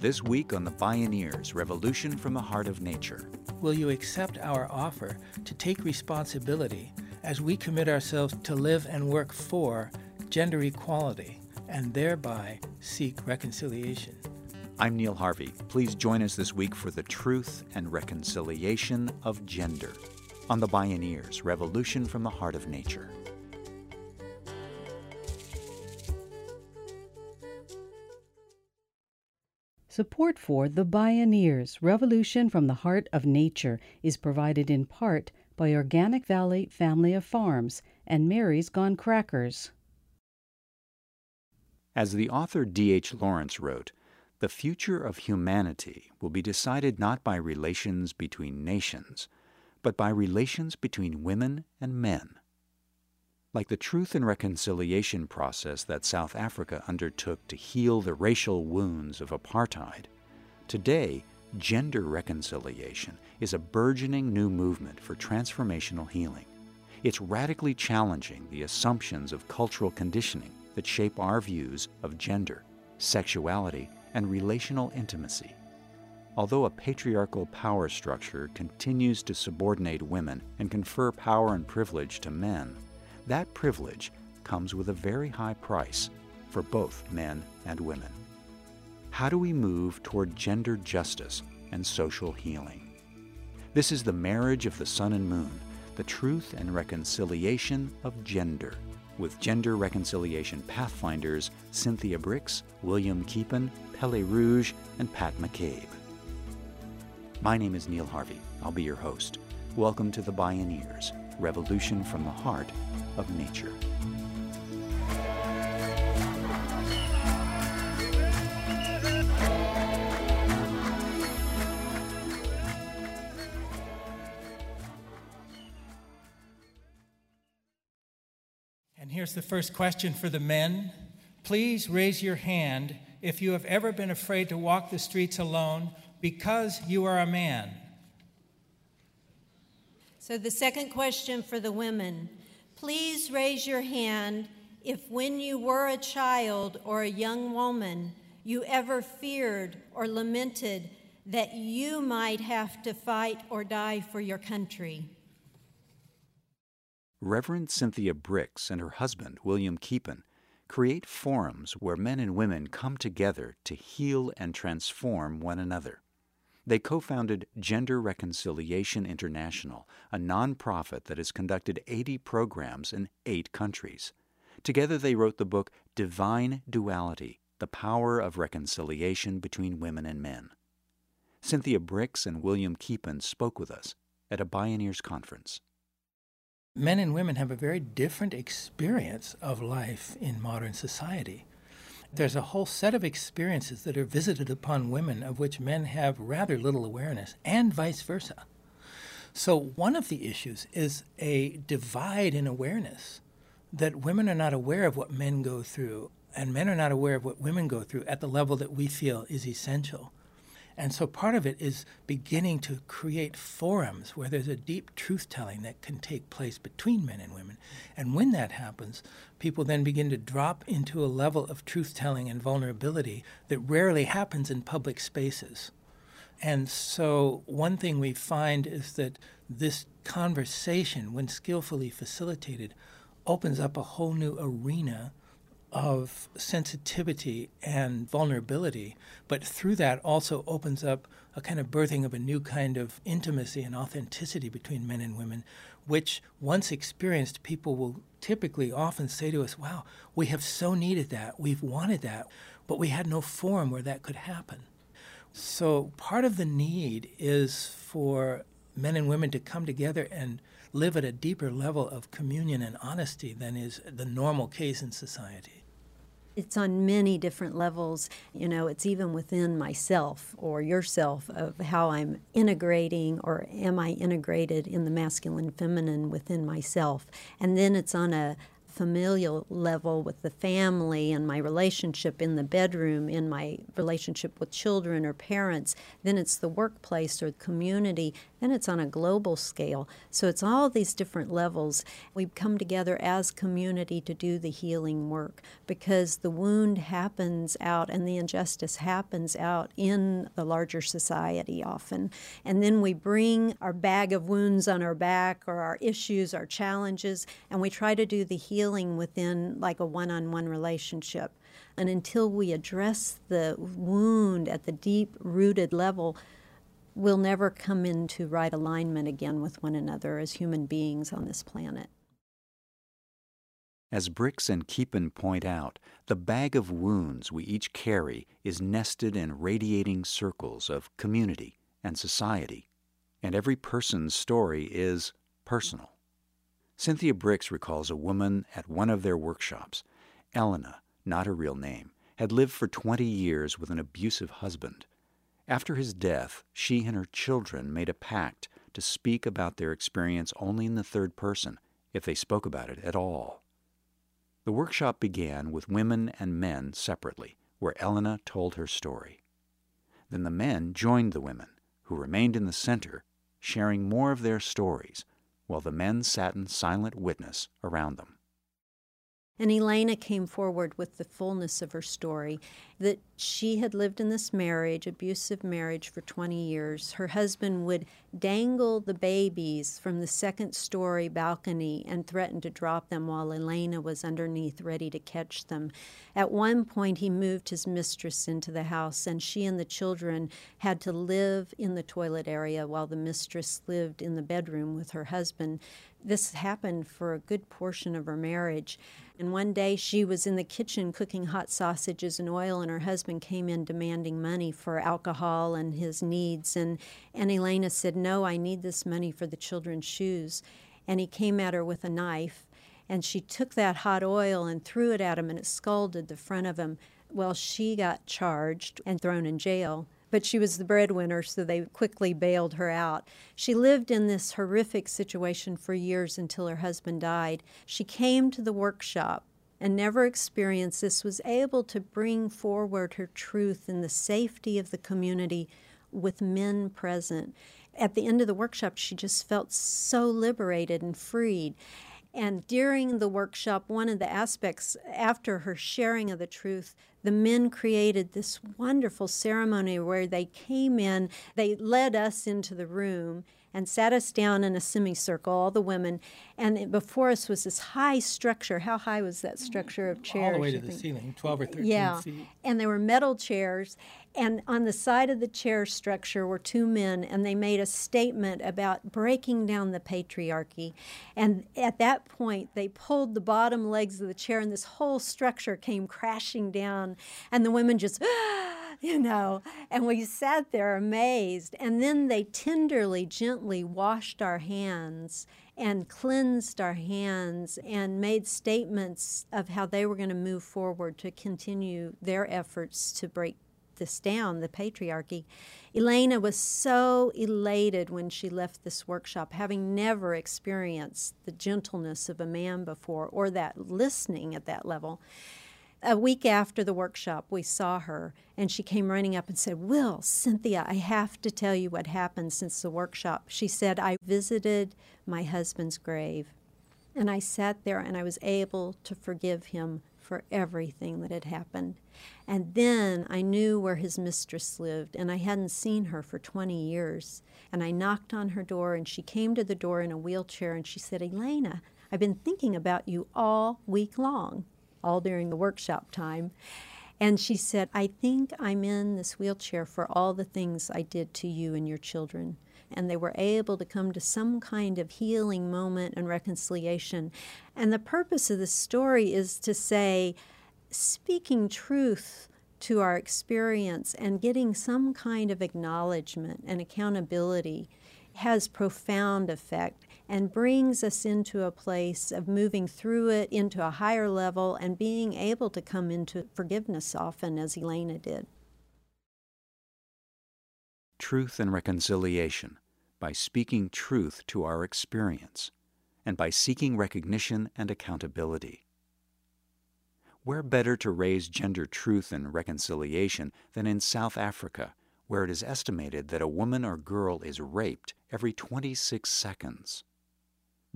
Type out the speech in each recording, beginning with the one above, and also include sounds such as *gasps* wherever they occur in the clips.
This week on The Bioneers Revolution from the Heart of Nature. Will you accept our offer to take responsibility as we commit ourselves to live and work for gender equality and thereby seek reconciliation? I'm Neil Harvey. Please join us this week for the truth and reconciliation of gender on The Bioneers Revolution from the Heart of Nature. Support for The Bioneers Revolution from the Heart of Nature is provided in part by Organic Valley Family of Farms and Mary's Gone Crackers. As the author D.H. Lawrence wrote, the future of humanity will be decided not by relations between nations, but by relations between women and men. Like the truth and reconciliation process that South Africa undertook to heal the racial wounds of apartheid, today, gender reconciliation is a burgeoning new movement for transformational healing. It's radically challenging the assumptions of cultural conditioning that shape our views of gender, sexuality, and relational intimacy. Although a patriarchal power structure continues to subordinate women and confer power and privilege to men, that privilege comes with a very high price for both men and women. How do we move toward gender justice and social healing? This is the marriage of the sun and moon, the truth and reconciliation of gender, with gender reconciliation pathfinders Cynthia Brix, William Keepin, Pele Rouge, and Pat McCabe. My name is Neil Harvey. I'll be your host. Welcome to the Bioneers, Revolution from the Heart of nature. And here's the first question for the men. Please raise your hand if you have ever been afraid to walk the streets alone because you are a man. So, the second question for the women please raise your hand if, when you were a child or a young woman, you ever feared or lamented that you might have to fight or die for your country. Reverend Cynthia Brix and her husband, William Keepin, create forums where men and women come together to heal and transform one another. They co founded Gender Reconciliation International, a nonprofit that has conducted 80 programs in eight countries. Together, they wrote the book Divine Duality The Power of Reconciliation Between Women and Men. Cynthia Brix and William Keepin spoke with us at a Bioneers conference. Men and women have a very different experience of life in modern society. There's a whole set of experiences that are visited upon women of which men have rather little awareness, and vice versa. So, one of the issues is a divide in awareness that women are not aware of what men go through, and men are not aware of what women go through at the level that we feel is essential. And so part of it is beginning to create forums where there's a deep truth telling that can take place between men and women. And when that happens, people then begin to drop into a level of truth telling and vulnerability that rarely happens in public spaces. And so, one thing we find is that this conversation, when skillfully facilitated, opens up a whole new arena of sensitivity and vulnerability, but through that also opens up a kind of birthing of a new kind of intimacy and authenticity between men and women, which once experienced, people will typically often say to us, Wow, we have so needed that, we've wanted that, but we had no forum where that could happen. So part of the need is for men and women to come together and live at a deeper level of communion and honesty than is the normal case in society it's on many different levels. You know, it's even within myself or yourself of how I'm integrating or am I integrated in the masculine feminine within myself. And then it's on a familial level with the family and my relationship in the bedroom, in my relationship with children or parents, then it's the workplace or the community. Then it's on a global scale. So it's all these different levels. We come together as community to do the healing work because the wound happens out and the injustice happens out in the larger society often. And then we bring our bag of wounds on our back or our issues, our challenges, and we try to do the healing within like a one on one relationship. And until we address the wound at the deep rooted level, we'll never come into right alignment again with one another as human beings on this planet. As Brix and Keepin point out, the bag of wounds we each carry is nested in radiating circles of community and society, and every person's story is personal. Cynthia Brix recalls a woman at one of their workshops, Elena, not her real name, had lived for 20 years with an abusive husband. After his death, she and her children made a pact to speak about their experience only in the third person, if they spoke about it at all. The workshop began with women and men separately, where Elena told her story. Then the men joined the women, who remained in the center, sharing more of their stories, while the men sat in silent witness around them. And Elena came forward with the fullness of her story that she had lived in this marriage, abusive marriage, for 20 years. Her husband would dangle the babies from the second story balcony and threaten to drop them while Elena was underneath ready to catch them. At one point, he moved his mistress into the house, and she and the children had to live in the toilet area while the mistress lived in the bedroom with her husband. This happened for a good portion of her marriage. And one day she was in the kitchen cooking hot sausages and oil, and her husband came in demanding money for alcohol and his needs. And, and Elena said, No, I need this money for the children's shoes. And he came at her with a knife, and she took that hot oil and threw it at him, and it scalded the front of him. Well, she got charged and thrown in jail but she was the breadwinner, so they quickly bailed her out. She lived in this horrific situation for years until her husband died. She came to the workshop and never experienced this, was able to bring forward her truth in the safety of the community with men present. At the end of the workshop, she just felt so liberated and freed. And during the workshop, one of the aspects after her sharing of the truth, the men created this wonderful ceremony where they came in, they led us into the room and sat us down in a semicircle, all the women. And before us was this high structure. How high was that structure of chairs? All the way to the ceiling, 12 or 13 yeah. feet. And there were metal chairs. And on the side of the chair structure were two men, and they made a statement about breaking down the patriarchy. And at that point, they pulled the bottom legs of the chair, and this whole structure came crashing down. And the women just, *gasps* ah! *laughs* you know, and we sat there amazed. And then they tenderly, gently washed our hands and cleansed our hands and made statements of how they were going to move forward to continue their efforts to break this down, the patriarchy. Elena was so elated when she left this workshop, having never experienced the gentleness of a man before or that listening at that level. A week after the workshop, we saw her, and she came running up and said, Will, Cynthia, I have to tell you what happened since the workshop. She said, I visited my husband's grave, and I sat there and I was able to forgive him for everything that had happened. And then I knew where his mistress lived, and I hadn't seen her for 20 years. And I knocked on her door, and she came to the door in a wheelchair, and she said, Elena, I've been thinking about you all week long all during the workshop time. And she said, I think I'm in this wheelchair for all the things I did to you and your children. And they were able to come to some kind of healing moment and reconciliation. And the purpose of the story is to say, speaking truth to our experience and getting some kind of acknowledgement and accountability has profound effect and brings us into a place of moving through it into a higher level and being able to come into forgiveness often, as Elena did. Truth and reconciliation by speaking truth to our experience and by seeking recognition and accountability. Where better to raise gender truth and reconciliation than in South Africa, where it is estimated that a woman or girl is raped every 26 seconds.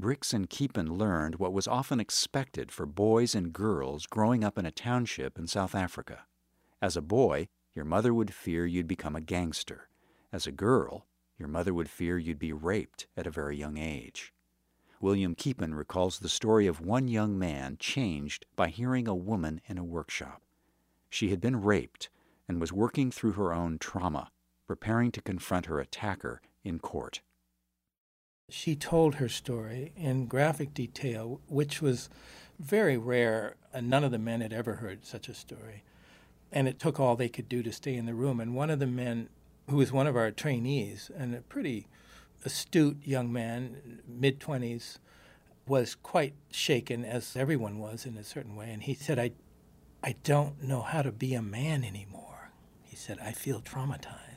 Brix and Keepin learned what was often expected for boys and girls growing up in a township in South Africa. As a boy, your mother would fear you'd become a gangster. As a girl, your mother would fear you'd be raped at a very young age. William Keepin recalls the story of one young man changed by hearing a woman in a workshop. She had been raped and was working through her own trauma, preparing to confront her attacker in court. She told her story in graphic detail, which was very rare, and none of the men had ever heard such a story. And it took all they could do to stay in the room. And one of the men, who was one of our trainees and a pretty astute young man, mid 20s, was quite shaken, as everyone was in a certain way. And he said, I, I don't know how to be a man anymore. He said, I feel traumatized.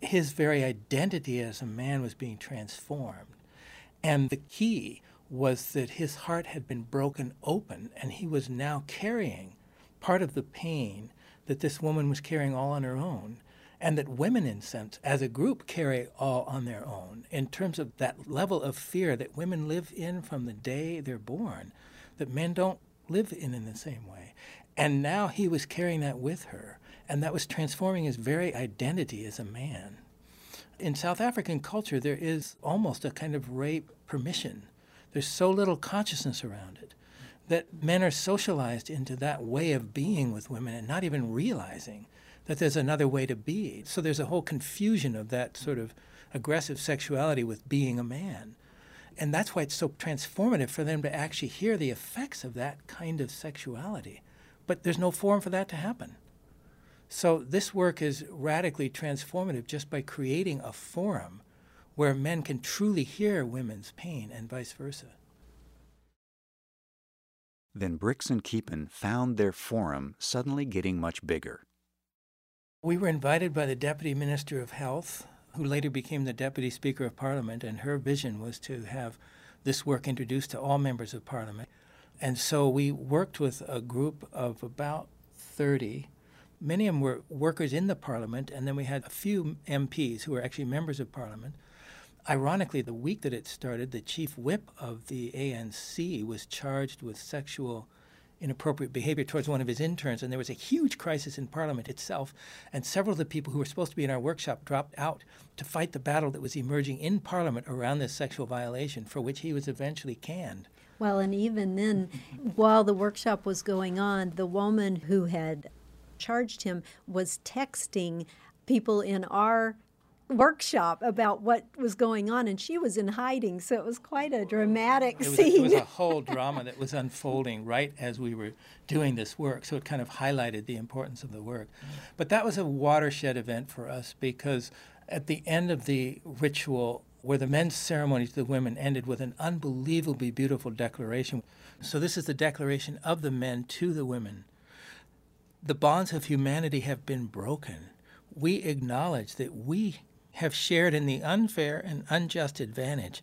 His very identity as a man was being transformed. And the key was that his heart had been broken open, and he was now carrying part of the pain that this woman was carrying all on her own and that women, in sense, as a group, carry all on their own in terms of that level of fear that women live in from the day they're born, that men don't live in in the same way. And now he was carrying that with her, and that was transforming his very identity as a man. In South African culture, there is almost a kind of rape permission. There's so little consciousness around it that men are socialized into that way of being with women and not even realizing that there's another way to be. So there's a whole confusion of that sort of aggressive sexuality with being a man. And that's why it's so transformative for them to actually hear the effects of that kind of sexuality. But there's no forum for that to happen. So this work is radically transformative just by creating a forum where men can truly hear women's pain and vice versa. Then Brix and Keepin found their forum suddenly getting much bigger. We were invited by the Deputy Minister of Health, who later became the Deputy Speaker of Parliament, and her vision was to have this work introduced to all members of Parliament. And so we worked with a group of about 30. Many of them were workers in the Parliament, and then we had a few MPs who were actually members of Parliament. Ironically, the week that it started, the chief whip of the ANC was charged with sexual inappropriate behavior towards one of his interns, and there was a huge crisis in Parliament itself. And several of the people who were supposed to be in our workshop dropped out to fight the battle that was emerging in Parliament around this sexual violation, for which he was eventually canned. Well, and even then, while the workshop was going on, the woman who had charged him was texting people in our workshop about what was going on, and she was in hiding, so it was quite a dramatic it was, scene. It was a whole drama that was unfolding right as we were doing this work, so it kind of highlighted the importance of the work. But that was a watershed event for us because at the end of the ritual, where the men's ceremony to the women ended with an unbelievably beautiful declaration. So, this is the declaration of the men to the women. The bonds of humanity have been broken. We acknowledge that we have shared in the unfair and unjust advantage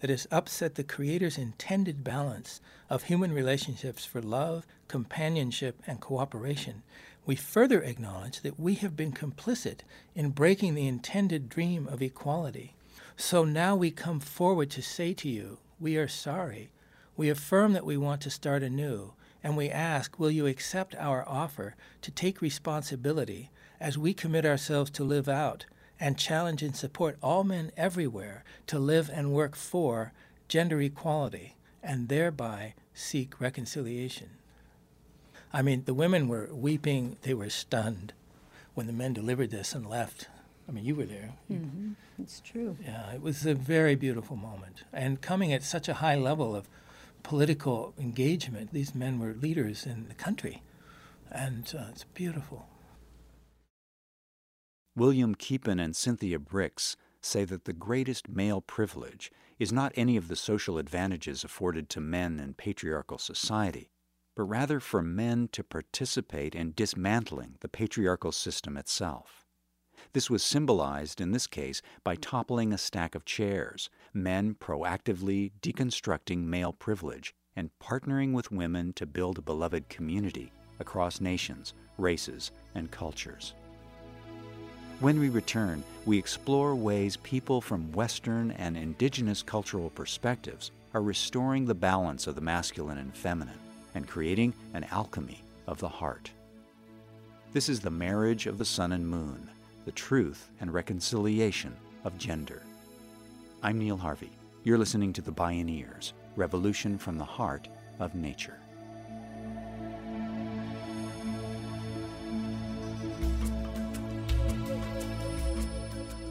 that has upset the Creator's intended balance of human relationships for love, companionship, and cooperation, we further acknowledge that we have been complicit in breaking the intended dream of equality. So now we come forward to say to you, we are sorry. We affirm that we want to start anew, and we ask, will you accept our offer to take responsibility as we commit ourselves to live out and challenge and support all men everywhere to live and work for gender equality and thereby seek reconciliation. I mean, the women were weeping, they were stunned when the men delivered this and left. I mean, you were there. Mm-hmm. It's true. Yeah, it was a very beautiful moment. And coming at such a high level of political engagement, these men were leaders in the country. And uh, it's beautiful. William Keepin and Cynthia Brix say that the greatest male privilege is not any of the social advantages afforded to men in patriarchal society, but rather for men to participate in dismantling the patriarchal system itself. This was symbolized in this case by toppling a stack of chairs, men proactively deconstructing male privilege and partnering with women to build a beloved community across nations, races, and cultures. When we return, we explore ways people from Western and indigenous cultural perspectives are restoring the balance of the masculine and feminine and creating an alchemy of the heart. This is the marriage of the sun and moon, the truth and reconciliation of gender. I'm Neil Harvey. You're listening to The Bioneers Revolution from the Heart of Nature.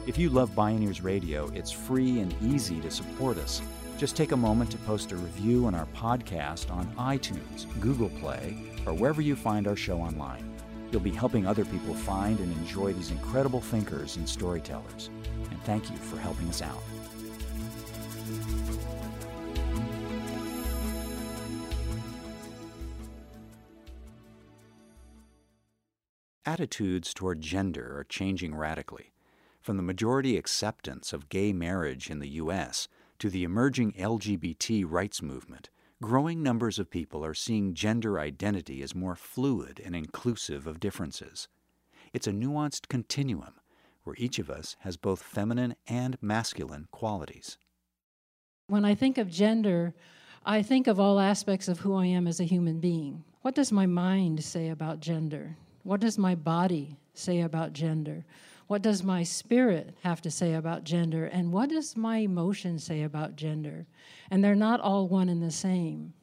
If you love Bioneers Radio, it's free and easy to support us. Just take a moment to post a review on our podcast on iTunes, Google Play, or wherever you find our show online. You'll be helping other people find and enjoy these incredible thinkers and storytellers. And thank you for helping us out. Attitudes toward gender are changing radically. From the majority acceptance of gay marriage in the U.S. to the emerging LGBT rights movement, growing numbers of people are seeing gender identity as more fluid and inclusive of differences. It's a nuanced continuum where each of us has both feminine and masculine qualities. When I think of gender, I think of all aspects of who I am as a human being. What does my mind say about gender? What does my body say about gender? What does my spirit have to say about gender? And what does my emotion say about gender? And they're not all one and the same.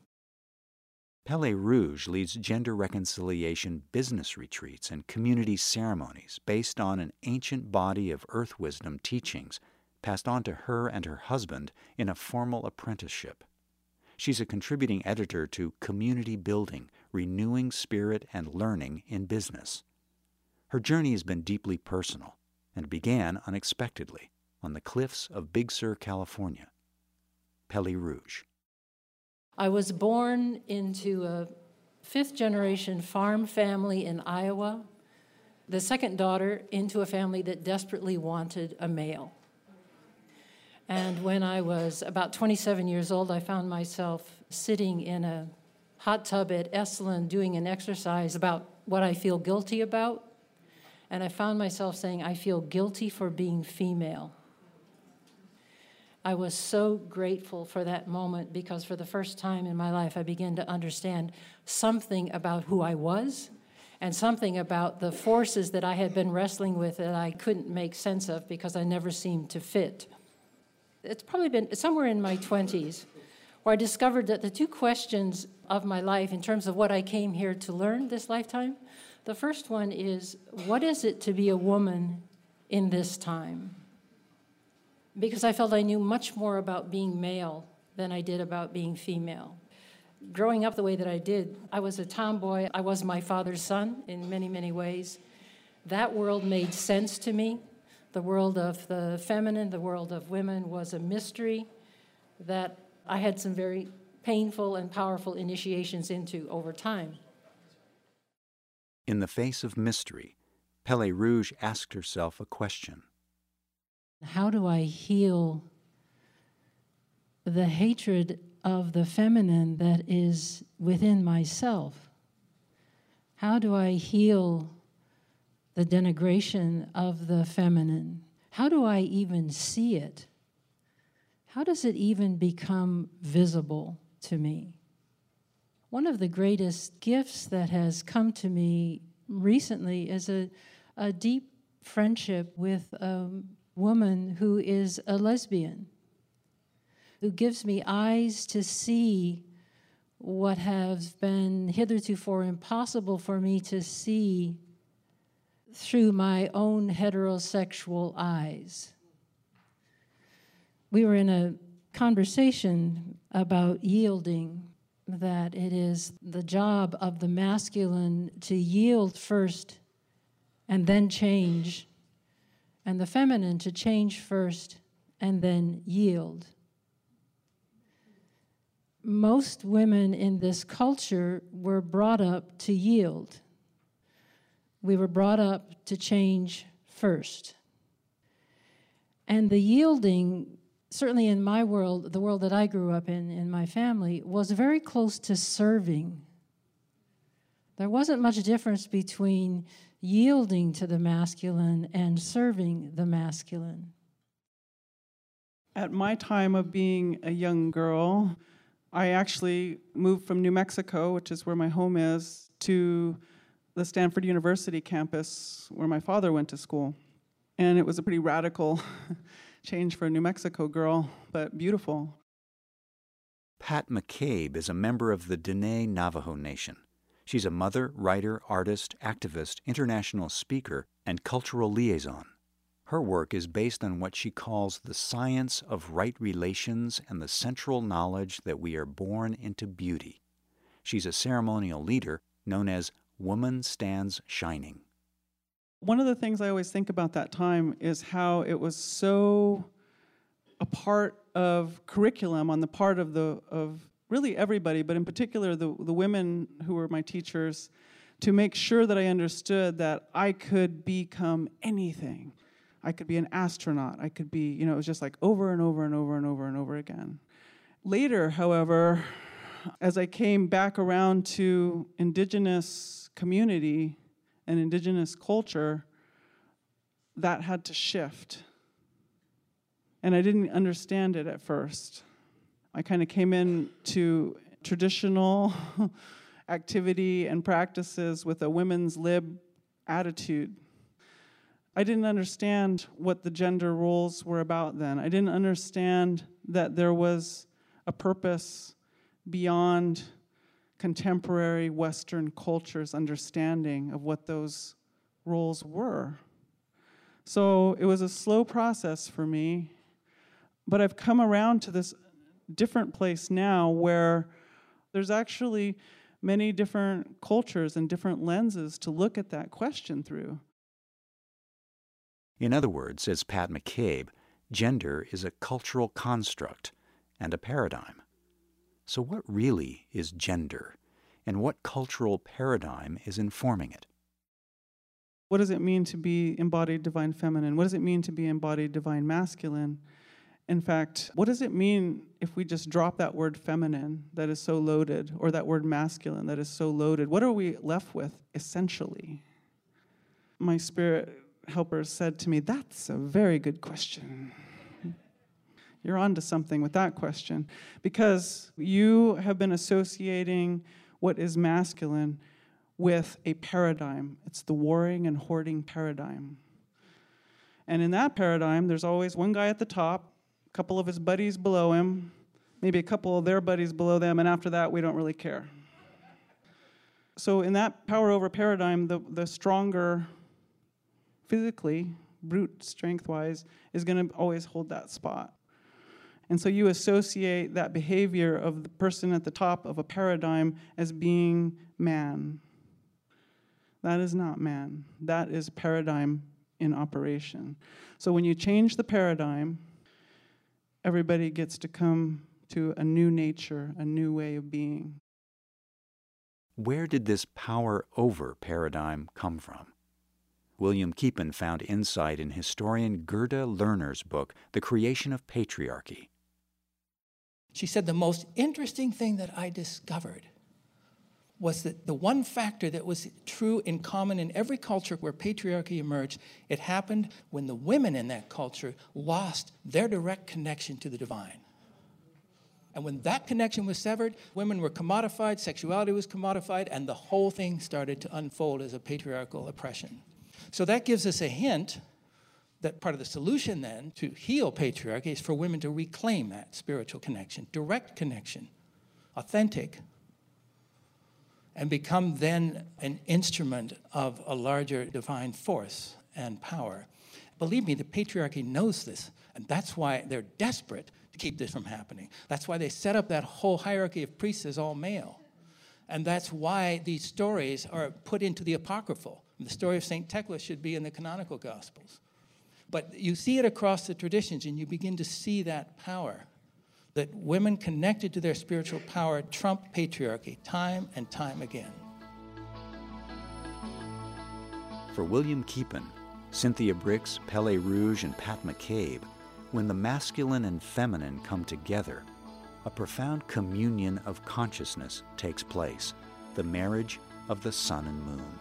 Pele Rouge leads gender reconciliation business retreats and community ceremonies based on an ancient body of earth wisdom teachings passed on to her and her husband in a formal apprenticeship. She's a contributing editor to Community Building Renewing Spirit and Learning in Business. Her journey has been deeply personal and began unexpectedly on the cliffs of Big Sur, California. Pele Rouge. I was born into a fifth generation farm family in Iowa, the second daughter into a family that desperately wanted a male. And when I was about 27 years old, I found myself sitting in a hot tub at Esalen doing an exercise about what I feel guilty about. And I found myself saying, I feel guilty for being female. I was so grateful for that moment because for the first time in my life, I began to understand something about who I was and something about the forces that I had been wrestling with that I couldn't make sense of because I never seemed to fit. It's probably been somewhere in my 20s where I discovered that the two questions of my life in terms of what I came here to learn this lifetime. The first one is what is it to be a woman in this time? Because I felt I knew much more about being male than I did about being female. Growing up the way that I did, I was a tomboy. I was my father's son in many, many ways. That world made sense to me. The world of the feminine, the world of women was a mystery that I had some very painful and powerful initiations into over time. In the face of mystery, Pele Rouge asked herself a question How do I heal the hatred of the feminine that is within myself? How do I heal the denigration of the feminine? How do I even see it? How does it even become visible to me? One of the greatest gifts that has come to me recently is a, a deep friendship with a woman who is a lesbian, who gives me eyes to see what has been hitherto impossible for me to see through my own heterosexual eyes. We were in a conversation about yielding, that it is the job of the masculine to yield first and then change, and the feminine to change first and then yield. Most women in this culture were brought up to yield. We were brought up to change first. And the yielding certainly in my world, the world that I grew up in, in my family, was very close to serving. There wasn't much difference between yielding to the masculine and serving the masculine. At my time of being a young girl, I actually moved from New Mexico, which is where my home is, to the Stanford University campus where my father went to school. And it was a pretty radical *laughs* change for a New Mexico girl, but beautiful. Pat McCabe is a member of the Dene Navajo Nation. She's a mother, writer, artist, activist, international speaker, and cultural liaison. Her work is based on what she calls the science of right relations and the central knowledge that we are born into beauty. She's a ceremonial leader known as Woman Stands Shining. One of the things I always think about that time is how it was so a part of curriculum on the part of the of really everybody, but in particular the, the women who were my teachers, to make sure that I understood that I could become anything. I could be an astronaut. I could be, you know, it was just like over and over and over and over and over again. Later, however, as I came back around to indigenous community and indigenous culture, that had to shift. And I didn't understand it at first. I kind of came in to traditional *laughs* activity and practices with a women's lib attitude. I didn't understand what the gender roles were about then. I didn't understand that there was a purpose beyond contemporary Western culture's understanding of what those roles were. So it was a slow process for me, but I've come around to this different place now where there's actually many different cultures and different lenses to look at that question through. In other words, says Pat McCabe, gender is a cultural construct and a paradigm. So, what really is gender, and what cultural paradigm is informing it? What does it mean to be embodied divine feminine? What does it mean to be embodied divine masculine? In fact, what does it mean if we just drop that word feminine that is so loaded, or that word masculine that is so loaded? What are we left with essentially? My spirit helper said to me, That's a very good question. You're onto something with that question because you have been associating what is masculine with a paradigm. It's the warring and hoarding paradigm. And in that paradigm, there's always one guy at the top a couple of his buddies below him, maybe a couple of their buddies below them, and after that, we don't really care. So, in that power over paradigm, the, the stronger physically, brute strength wise, is going to always hold that spot. And so you associate that behavior of the person at the top of a paradigm as being man. That is not man, that is paradigm in operation. So when you change the paradigm, everybody gets to come to a new nature, a new way of being. Where did this power over paradigm come from? William Keepin found insight in historian Gerda Lerner's book, The Creation of Patriarchy. She said, The most interesting thing that I discovered was that the one factor that was true in common in every culture where patriarchy emerged, it happened when the women in that culture lost their direct connection to the divine. And when that connection was severed, women were commodified, sexuality was commodified, and the whole thing started to unfold as a patriarchal oppression. So that gives us a hint that part of the solution then to heal patriarchy is for women to reclaim that spiritual connection, direct connection, authentic, and become then an instrument of a larger divine force and power. Believe me, the patriarchy knows this, and that's why they're desperate to keep this from happening. That's why they set up that whole hierarchy of priests as all male. And that's why these stories are put into the apocryphal. The story of St. Thecla should be in the canonical Gospels. But you see it across the traditions, and you begin to see that power that women connected to their spiritual power trump patriarchy time and time again. For William Keepin, Cynthia Brix, Pele Rouge, and Pat McCabe, when the masculine and feminine come together, a profound communion of consciousness takes place, the marriage of the sun and moon.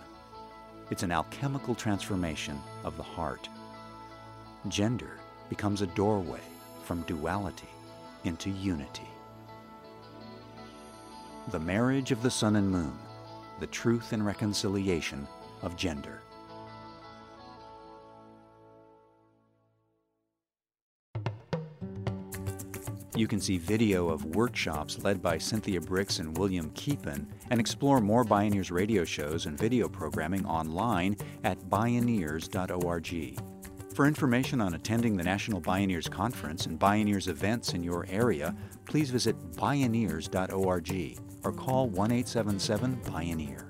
It's an alchemical transformation of the heart. Gender becomes a doorway from duality into unity. The marriage of the sun and moon, the truth and reconciliation of gender. You can see video of workshops led by Cynthia Brix and William Keepin and explore more Bioneers radio shows and video programming online at bioneers.org. For information on attending the National Bioneers Conference and Bioneers events in your area, please visit bioneers.org or call 1 877 Bioneer.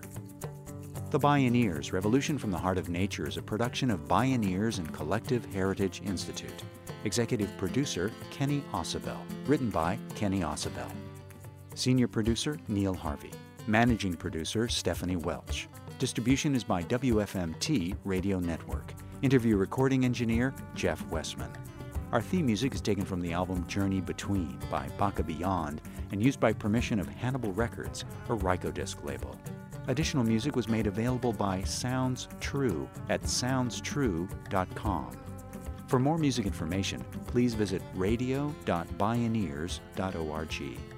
The Bioneers Revolution from the Heart of Nature is a production of Bioneers and Collective Heritage Institute. Executive producer Kenny Ausubel. Written by Kenny Ausubel. Senior producer Neil Harvey. Managing producer Stephanie Welch. Distribution is by WFMT Radio Network. Interview recording engineer Jeff Westman. Our theme music is taken from the album Journey Between by Baka Beyond and used by permission of Hannibal Records, a Rykodisc label. Additional music was made available by Sounds True at soundstrue.com. For more music information, please visit radio.bioneers.org.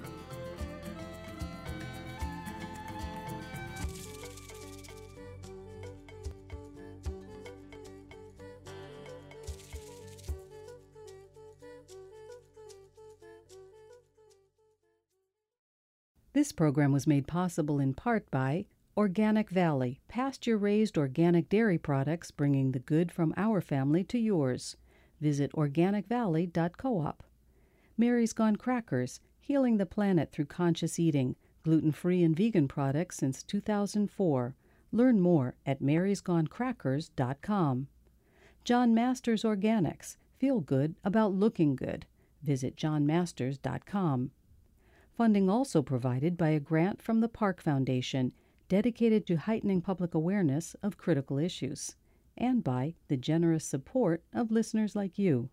This program was made possible in part by Organic Valley, pasture raised organic dairy products bringing the good from our family to yours. Visit organicvalley.coop. Mary's Gone Crackers, healing the planet through conscious eating, gluten free and vegan products since 2004. Learn more at marysgonecrackers.com. John Masters Organics, feel good about looking good. Visit johnmasters.com. Funding also provided by a grant from the Park Foundation dedicated to heightening public awareness of critical issues, and by the generous support of listeners like you.